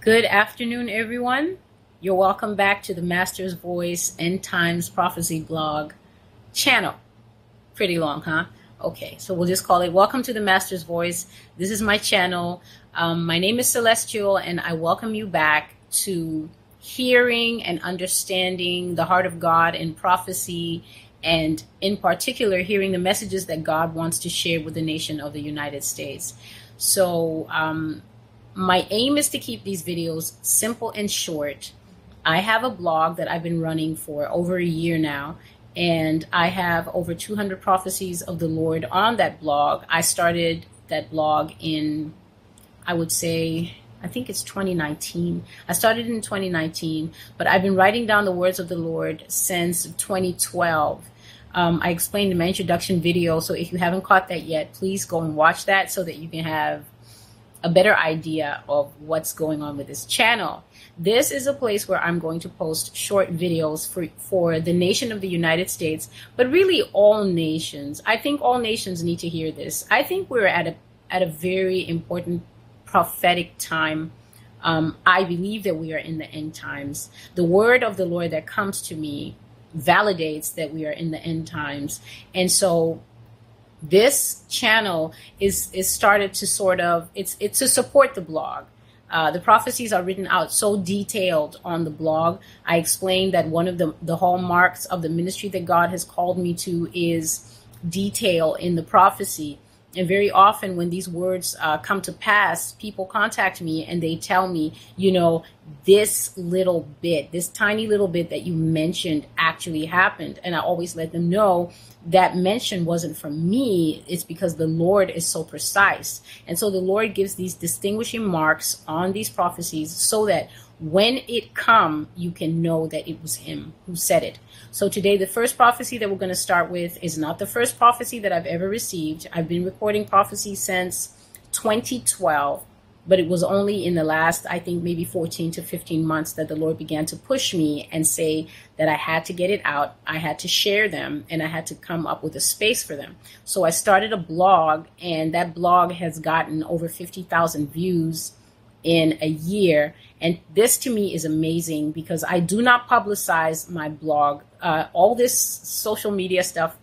Good afternoon, everyone. You're welcome back to the Master's Voice End Times Prophecy blog channel. Pretty long, huh? Okay, so we'll just call it Welcome to the Master's Voice. This is my channel. Um, my name is Celestial, and I welcome you back to hearing and understanding the heart of God in prophecy, and in particular, hearing the messages that God wants to share with the nation of the United States. So, um, my aim is to keep these videos simple and short. I have a blog that I've been running for over a year now, and I have over 200 prophecies of the Lord on that blog. I started that blog in, I would say, I think it's 2019. I started in 2019, but I've been writing down the words of the Lord since 2012. Um, I explained in my introduction video, so if you haven't caught that yet, please go and watch that so that you can have a better idea of what's going on with this channel. This is a place where I'm going to post short videos for, for the nation of the United States, but really all nations. I think all nations need to hear this. I think we're at a, at a very important prophetic time. Um, I believe that we are in the end times. The word of the Lord that comes to me validates that we are in the end times. And so this channel is is started to sort of it's it's to support the blog. Uh, the prophecies are written out so detailed on the blog. I explained that one of the the hallmarks of the ministry that God has called me to is detail in the prophecy. And very often, when these words uh, come to pass, people contact me and they tell me, you know, this little bit, this tiny little bit that you mentioned actually happened. And I always let them know that mention wasn't from me. It's because the Lord is so precise. And so the Lord gives these distinguishing marks on these prophecies so that when it come, you can know that it was him who said it. So today, the first prophecy that we're going to start with is not the first prophecy that I've ever received. I've been recording prophecy since 2012, but it was only in the last, I think, maybe 14 to 15 months that the Lord began to push me and say that I had to get it out. I had to share them and I had to come up with a space for them. So I started a blog, and that blog has gotten over 50,000 views in a year. And this to me is amazing because I do not publicize my blog. Uh, all this social media stuff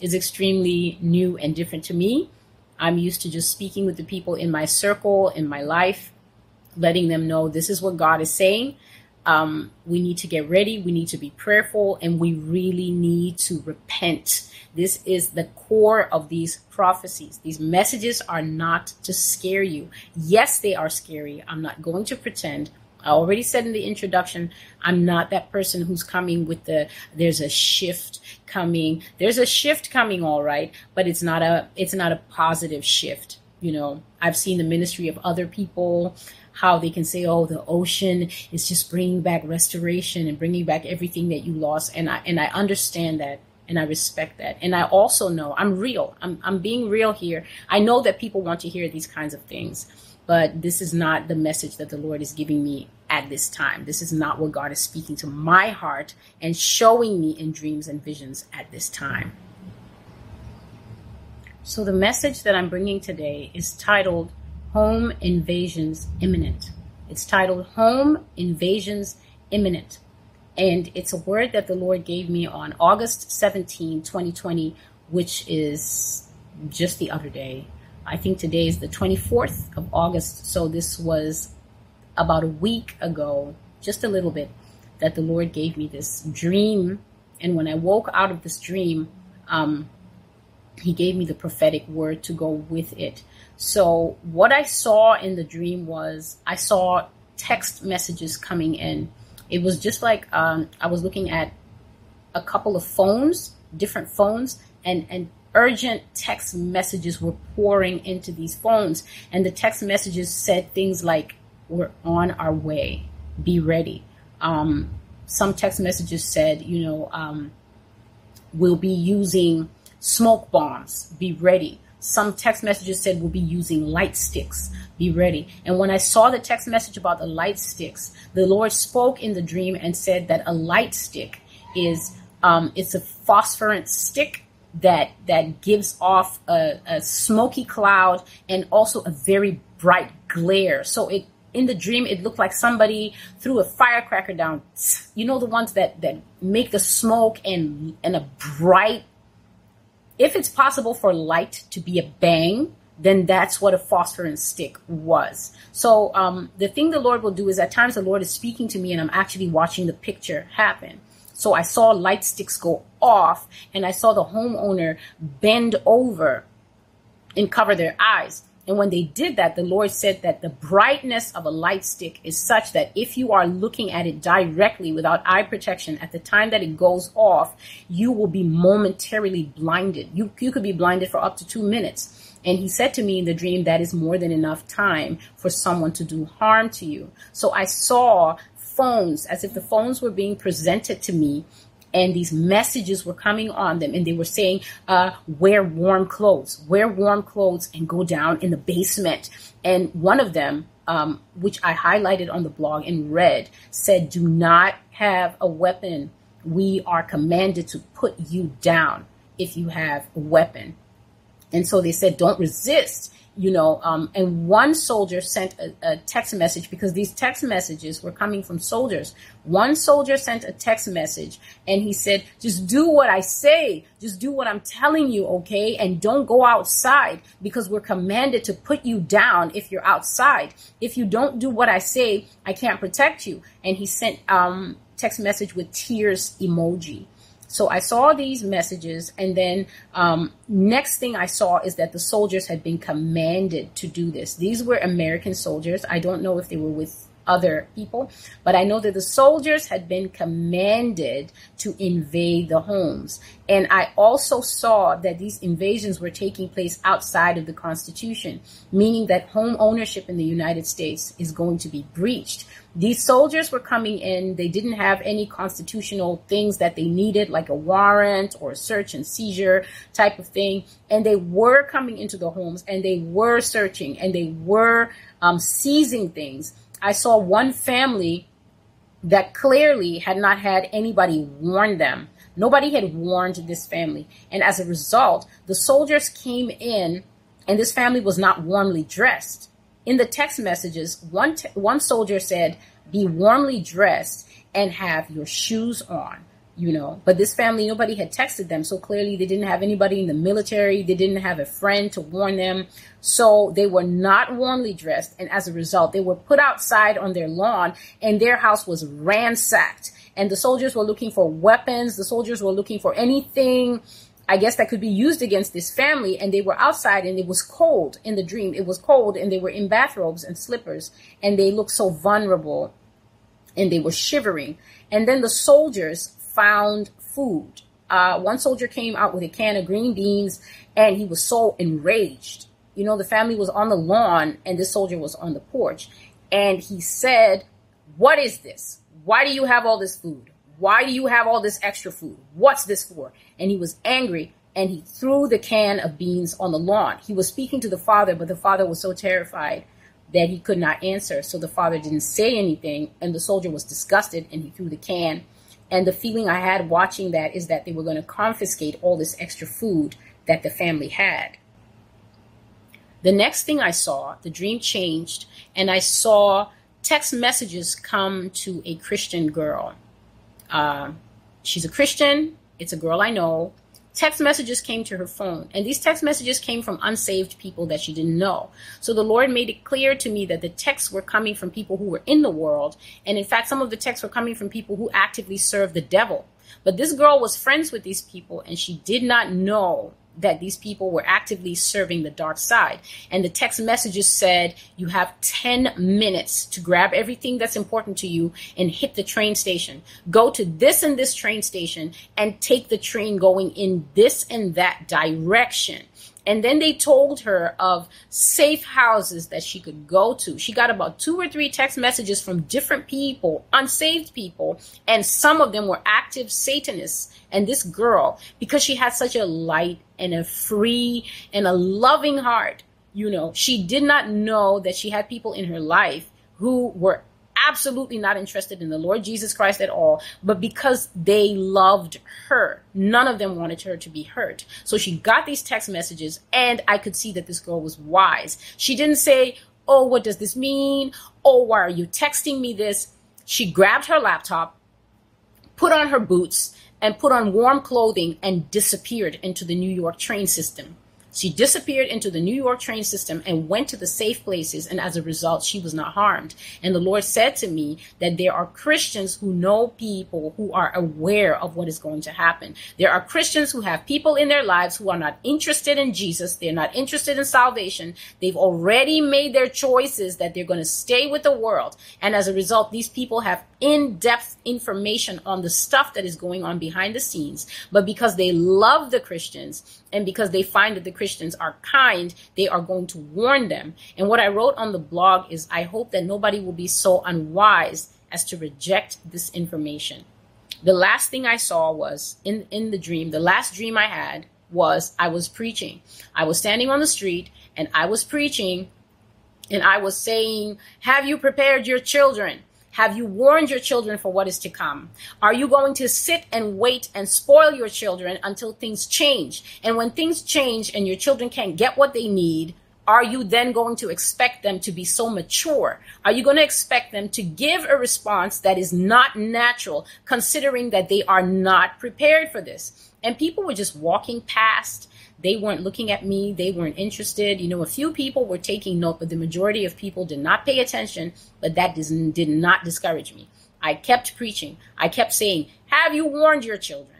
is extremely new and different to me. I'm used to just speaking with the people in my circle, in my life, letting them know this is what God is saying. Um, we need to get ready. We need to be prayerful and we really need to repent. This is the core of these prophecies. These messages are not to scare you. Yes, they are scary. I'm not going to pretend. I already said in the introduction, I'm not that person who's coming with the there's a shift coming. There's a shift coming all right, but it's not a it's not a positive shift. You know, I've seen the ministry of other people how they can say, "Oh, the ocean is just bringing back restoration and bringing back everything that you lost," and I and I understand that and I respect that. And I also know I'm real. I'm I'm being real here. I know that people want to hear these kinds of things, but this is not the message that the Lord is giving me at this time. This is not what God is speaking to my heart and showing me in dreams and visions at this time. So the message that I'm bringing today is titled Home Invasions Imminent. It's titled Home Invasions Imminent. And it's a word that the Lord gave me on August 17, 2020, which is just the other day. I think today is the 24th of August. So this was about a week ago, just a little bit, that the Lord gave me this dream. And when I woke out of this dream, um, He gave me the prophetic word to go with it. So, what I saw in the dream was I saw text messages coming in. It was just like um, I was looking at a couple of phones, different phones, and, and urgent text messages were pouring into these phones. And the text messages said things like, We're on our way, be ready. Um, some text messages said, you know, um, we'll be using smoke bombs, be ready. Some text messages said we'll be using light sticks. Be ready. And when I saw the text message about the light sticks, the Lord spoke in the dream and said that a light stick is um, it's a phosphorant stick that that gives off a, a smoky cloud and also a very bright glare. So it in the dream it looked like somebody threw a firecracker down you know the ones that that make the smoke and and a bright if it's possible for light to be a bang then that's what a phosphorus stick was. So um, the thing the lord will do is at times the lord is speaking to me and i'm actually watching the picture happen. So i saw light sticks go off and i saw the homeowner bend over and cover their eyes and when they did that, the Lord said that the brightness of a light stick is such that if you are looking at it directly without eye protection at the time that it goes off, you will be momentarily blinded. You, you could be blinded for up to two minutes. And he said to me in the dream, that is more than enough time for someone to do harm to you. So I saw phones as if the phones were being presented to me and these messages were coming on them and they were saying uh, wear warm clothes wear warm clothes and go down in the basement. And one of them um, which i highlighted on the blog and read said do not have a weapon. We are commanded to put you down if you have a weapon. And so they said don't resist you know, um, and one soldier sent a, a, text message because these text messages were coming from soldiers. One soldier sent a text message and he said, just do what I say. Just do what I'm telling you, okay? And don't go outside because we're commanded to put you down if you're outside. If you don't do what I say, I can't protect you. And he sent, um, text message with tears emoji. So I saw these messages, and then um, next thing I saw is that the soldiers had been commanded to do this. These were American soldiers. I don't know if they were with other people. But I know that the soldiers had been commanded to invade the homes. And I also saw that these invasions were taking place outside of the Constitution, meaning that home ownership in the United States is going to be breached. These soldiers were coming in, they didn't have any constitutional things that they needed, like a warrant or a search and seizure type of thing. And they were coming into the homes and they were searching and they were um, seizing things I saw one family that clearly had not had anybody warn them. Nobody had warned this family. And as a result, the soldiers came in and this family was not warmly dressed. In the text messages, one, t- one soldier said, Be warmly dressed and have your shoes on you know but this family nobody had texted them. So clearly they didn't have anybody in the military. They didn't have a friend to warn them. So they were not warmly dressed. And as a result they were put outside on their lawn and their house was ransacked. And the soldiers were looking for weapons. The soldiers were looking for anything I guess that could be used against this family. And they were outside and it was cold in the dream. It was cold and they were in bathrobes and slippers. And they looked so vulnerable and they were shivering. And then the soldiers found food. Uh, one soldier came out with a can of green beans and he was so enraged. You know, the family was on the lawn and this soldier was on the porch. And he said, What is this? Why do you have all this food? Why do you have all this extra food? What's this for? And he was angry and he threw the can of beans on the lawn. He was speaking to the father, but the father was so terrified that he could not answer. So the father didn't say anything, and the soldier was disgusted and he threw the can and the feeling I had watching that is that they were going to confiscate all this extra food that the family had. The next thing I saw, the dream changed, and I saw text messages come to a Christian girl. Uh, she's a Christian, it's a girl I know, text messages came to her phone. And these text messages came from unsaved people that she didn't know. So the Lord made it clear to me that the texts were coming from people who were in the world. And in fact, some of the texts were coming from people who actively serve the devil. But this girl was friends with these people and she did not know that these people were actively serving the dark side. And the text messages said, you have 10 minutes to grab everything that's important to you and hit the train station. Go to this and this train station and take the train going in this and that direction. And then they told her of safe houses that she could go to. She got about two or three text messages from different people, unsaved people, and some of them were active Satanists. And this girl, because she had such a light and a free and a loving heart, you know, she did not know that she had people in her life who were absolutely not interested in the Lord Jesus Christ at all, but because they loved her, none of them wanted her to be hurt. So she got these text messages, and I could see that this girl was wise. She didn't say, Oh, what does this mean? Oh, why are you texting me this? She grabbed her laptop, put on her boots, and put on warm clothing and disappeared into the New York train system. She disappeared into the New York train system and went to the safe places, and as a result, she was not harmed. And the Lord said to me that there are Christians who know people who are aware of what is going to happen. There are Christians who have people in their lives who are not interested in Jesus, they're not interested in salvation. They've already made their choices that they're going to stay with the world. And as a result, these people have in depth information on the stuff that is going on behind the scenes. But because they love the Christians and because they find that the Christians are kind, they are going to warn them. And what I wrote on the blog is I hope that nobody will be so unwise as to reject this information. The last thing I saw was in, in the dream, the last dream I had was I was preaching. I was standing on the street and I was preaching and I was saying, Have you prepared your children? Have you warned your children for what is to come? Are you going to sit and wait and spoil your children until things change? And when things change and your children can't get what they need, are you then going to expect them to be so mature? Are you going to expect them to give a response that is not natural, considering that they are not prepared for this? And people were just walking past they weren't looking at me. They weren't interested. You know, a few people were taking note, but the majority of people did not pay attention. But that did not discourage me. I kept preaching. I kept saying, Have you warned your children?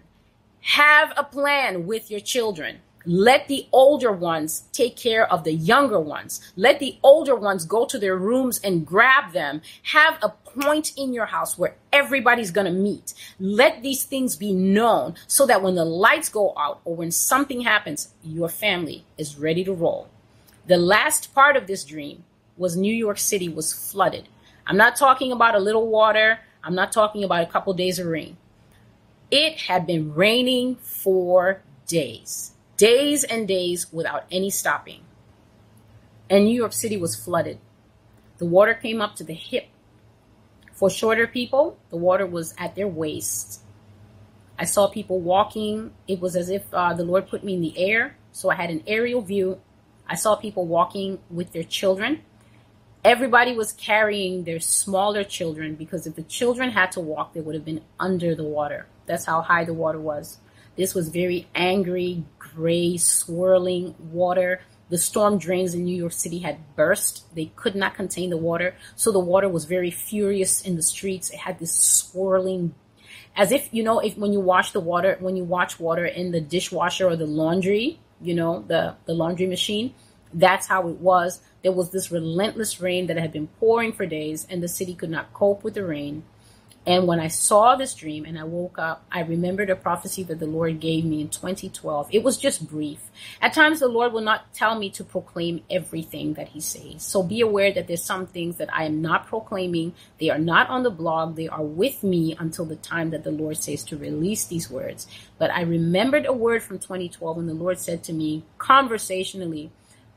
Have a plan with your children. Let the older ones take care of the younger ones. Let the older ones go to their rooms and grab them. Have a point in your house where everybody's going to meet. Let these things be known so that when the lights go out or when something happens, your family is ready to roll. The last part of this dream was New York City was flooded. I'm not talking about a little water. I'm not talking about a couple days of rain. It had been raining for days days and days without any stopping. And New York City was flooded. The water came up to the hip. For shorter people, the water was at their waist. I saw people walking. It was as if uh, the Lord put me in the air. So I had an aerial view. I saw people walking with their children. Everybody was carrying their smaller children because if the children had to walk, they would have been under the water. That's how high the water was. This was very angry, gray, swirling water. The storm drains in New York City had burst. They could not contain the water. So the water was very furious in the streets. It had this swirling, as if, you know, if when you wash the water, when you watch water in the dishwasher or the laundry, you know, the, the laundry machine, that's how it was. There was this relentless rain that had been pouring for days, and the city could not cope with the rain. And when I saw this dream and I woke up, I remembered a prophecy that the Lord gave me in 2012. It was just brief. At times, the Lord will not tell me to proclaim everything that He says. So be aware that there's some things that I am not proclaiming. They are not on the blog. They are with me until the time that the Lord says to release these words. But I remembered a word from 2012 when the Lord said to me conversationally,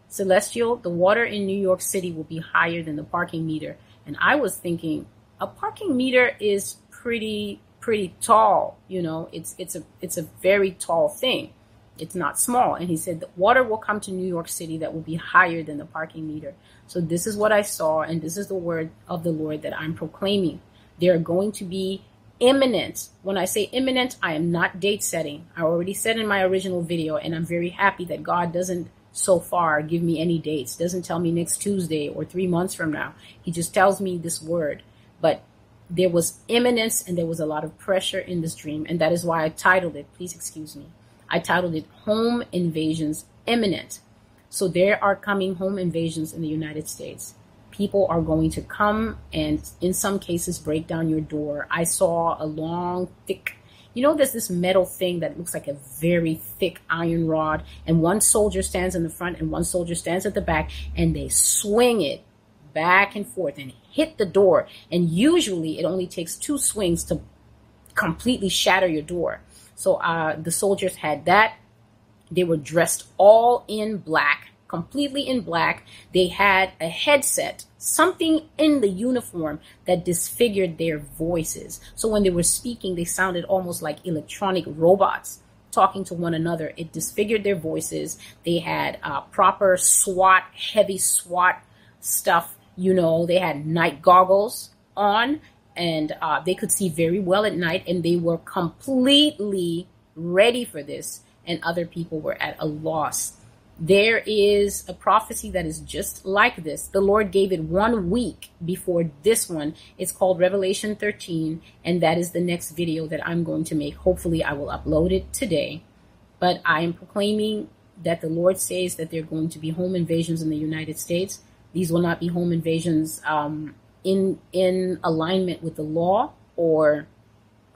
Celestial, the water in New York City will be higher than the parking meter. And I was thinking, a parking meter is pretty pretty tall you know it's it's a it's a very tall thing. It's not small. And he said the water will come to new york city that will be higher than the parking meter. So this is what i saw and this is the word of the lord that i'm proclaiming. They are going to be imminent. When i say imminent i am not date setting. I already said in my original video and i'm very happy that god doesn't so far give me any dates. Doesn't tell me next tuesday or three months from now. He just tells me this word but there was imminence and there was a lot of pressure in this dream. And that is why I titled it, please excuse me, I titled it Home Invasions Imminent. So there are coming home invasions in the United States. People are going to come and, in some cases, break down your door. I saw a long, thick, you know, there's this metal thing that looks like a very thick iron rod, and one soldier stands in the front and one soldier stands at the back, and they swing it back and forth and hit the door. And usually it only takes two swings to completely shatter your door. So uh, the soldiers had that. They were dressed all in black, completely in black. They had a headset, something in the uniform that disfigured their voices. So when they were speaking, they sounded almost like electronic robots talking to one another. It disfigured their voices. They had uh, proper SWAT, heavy SWAT stuff. You know, they had night goggles on and uh, they could see very well at night and they were completely ready for this and other people were at a loss. There is a prophecy that is just like this. The lord gave it one week before this one. It's called revelation 13 and that is the next video that i'm going to make. Hopefully i will upload it today. But i am proclaiming that the lord says that there are going to be home invasions in the united states these will not be home invasions um, in in alignment with the law or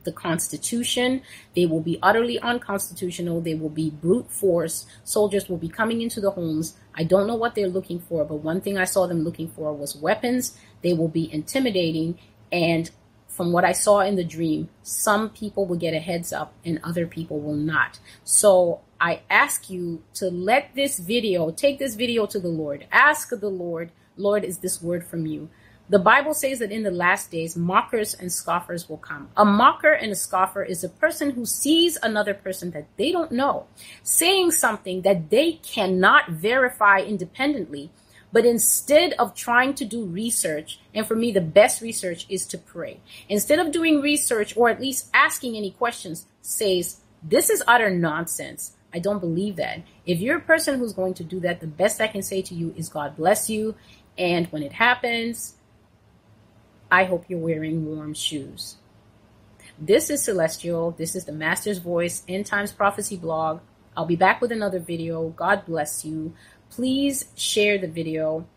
the Constitution. They will be utterly unconstitutional. They will be brute force. Soldiers will be coming into the homes. I don't know what they're looking for, but one thing I saw them looking for was weapons. They will be intimidating. And from what I saw in the dream, some people will get a heads up and other people will not. So I ask you to let this video, take this video to the Lord. Ask the Lord, Lord, is this word from you? The Bible says that in the last days, mockers and scoffers will come. A mocker and a scoffer is a person who sees another person that they don't know saying something that they cannot verify independently. But instead of trying to do research, and for me, the best research is to pray. Instead of doing research or at least asking any questions, says, This is utter nonsense. I don't believe that. If you're a person who's going to do that, the best I can say to you is God bless you. And when it happens, I hope you're wearing warm shoes. This is Celestial. This is the Master's Voice End Times Prophecy blog. I'll be back with another video. God bless you. Please share the video.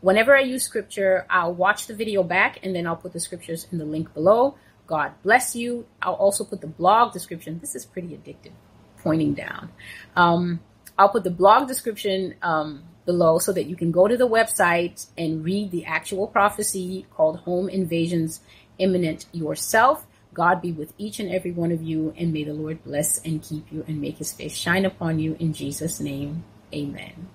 Whenever I use scripture, I'll watch the video back and then I'll put the scriptures in the link below. God bless you. I'll also put the blog description. This is pretty addictive, pointing down. Um, I'll put the blog description um, below so that you can go to the website and read the actual prophecy called Home Invasions Imminent yourself. God be with each and every one of you, and may the Lord bless and keep you and make his face shine upon you in Jesus' name. Amen.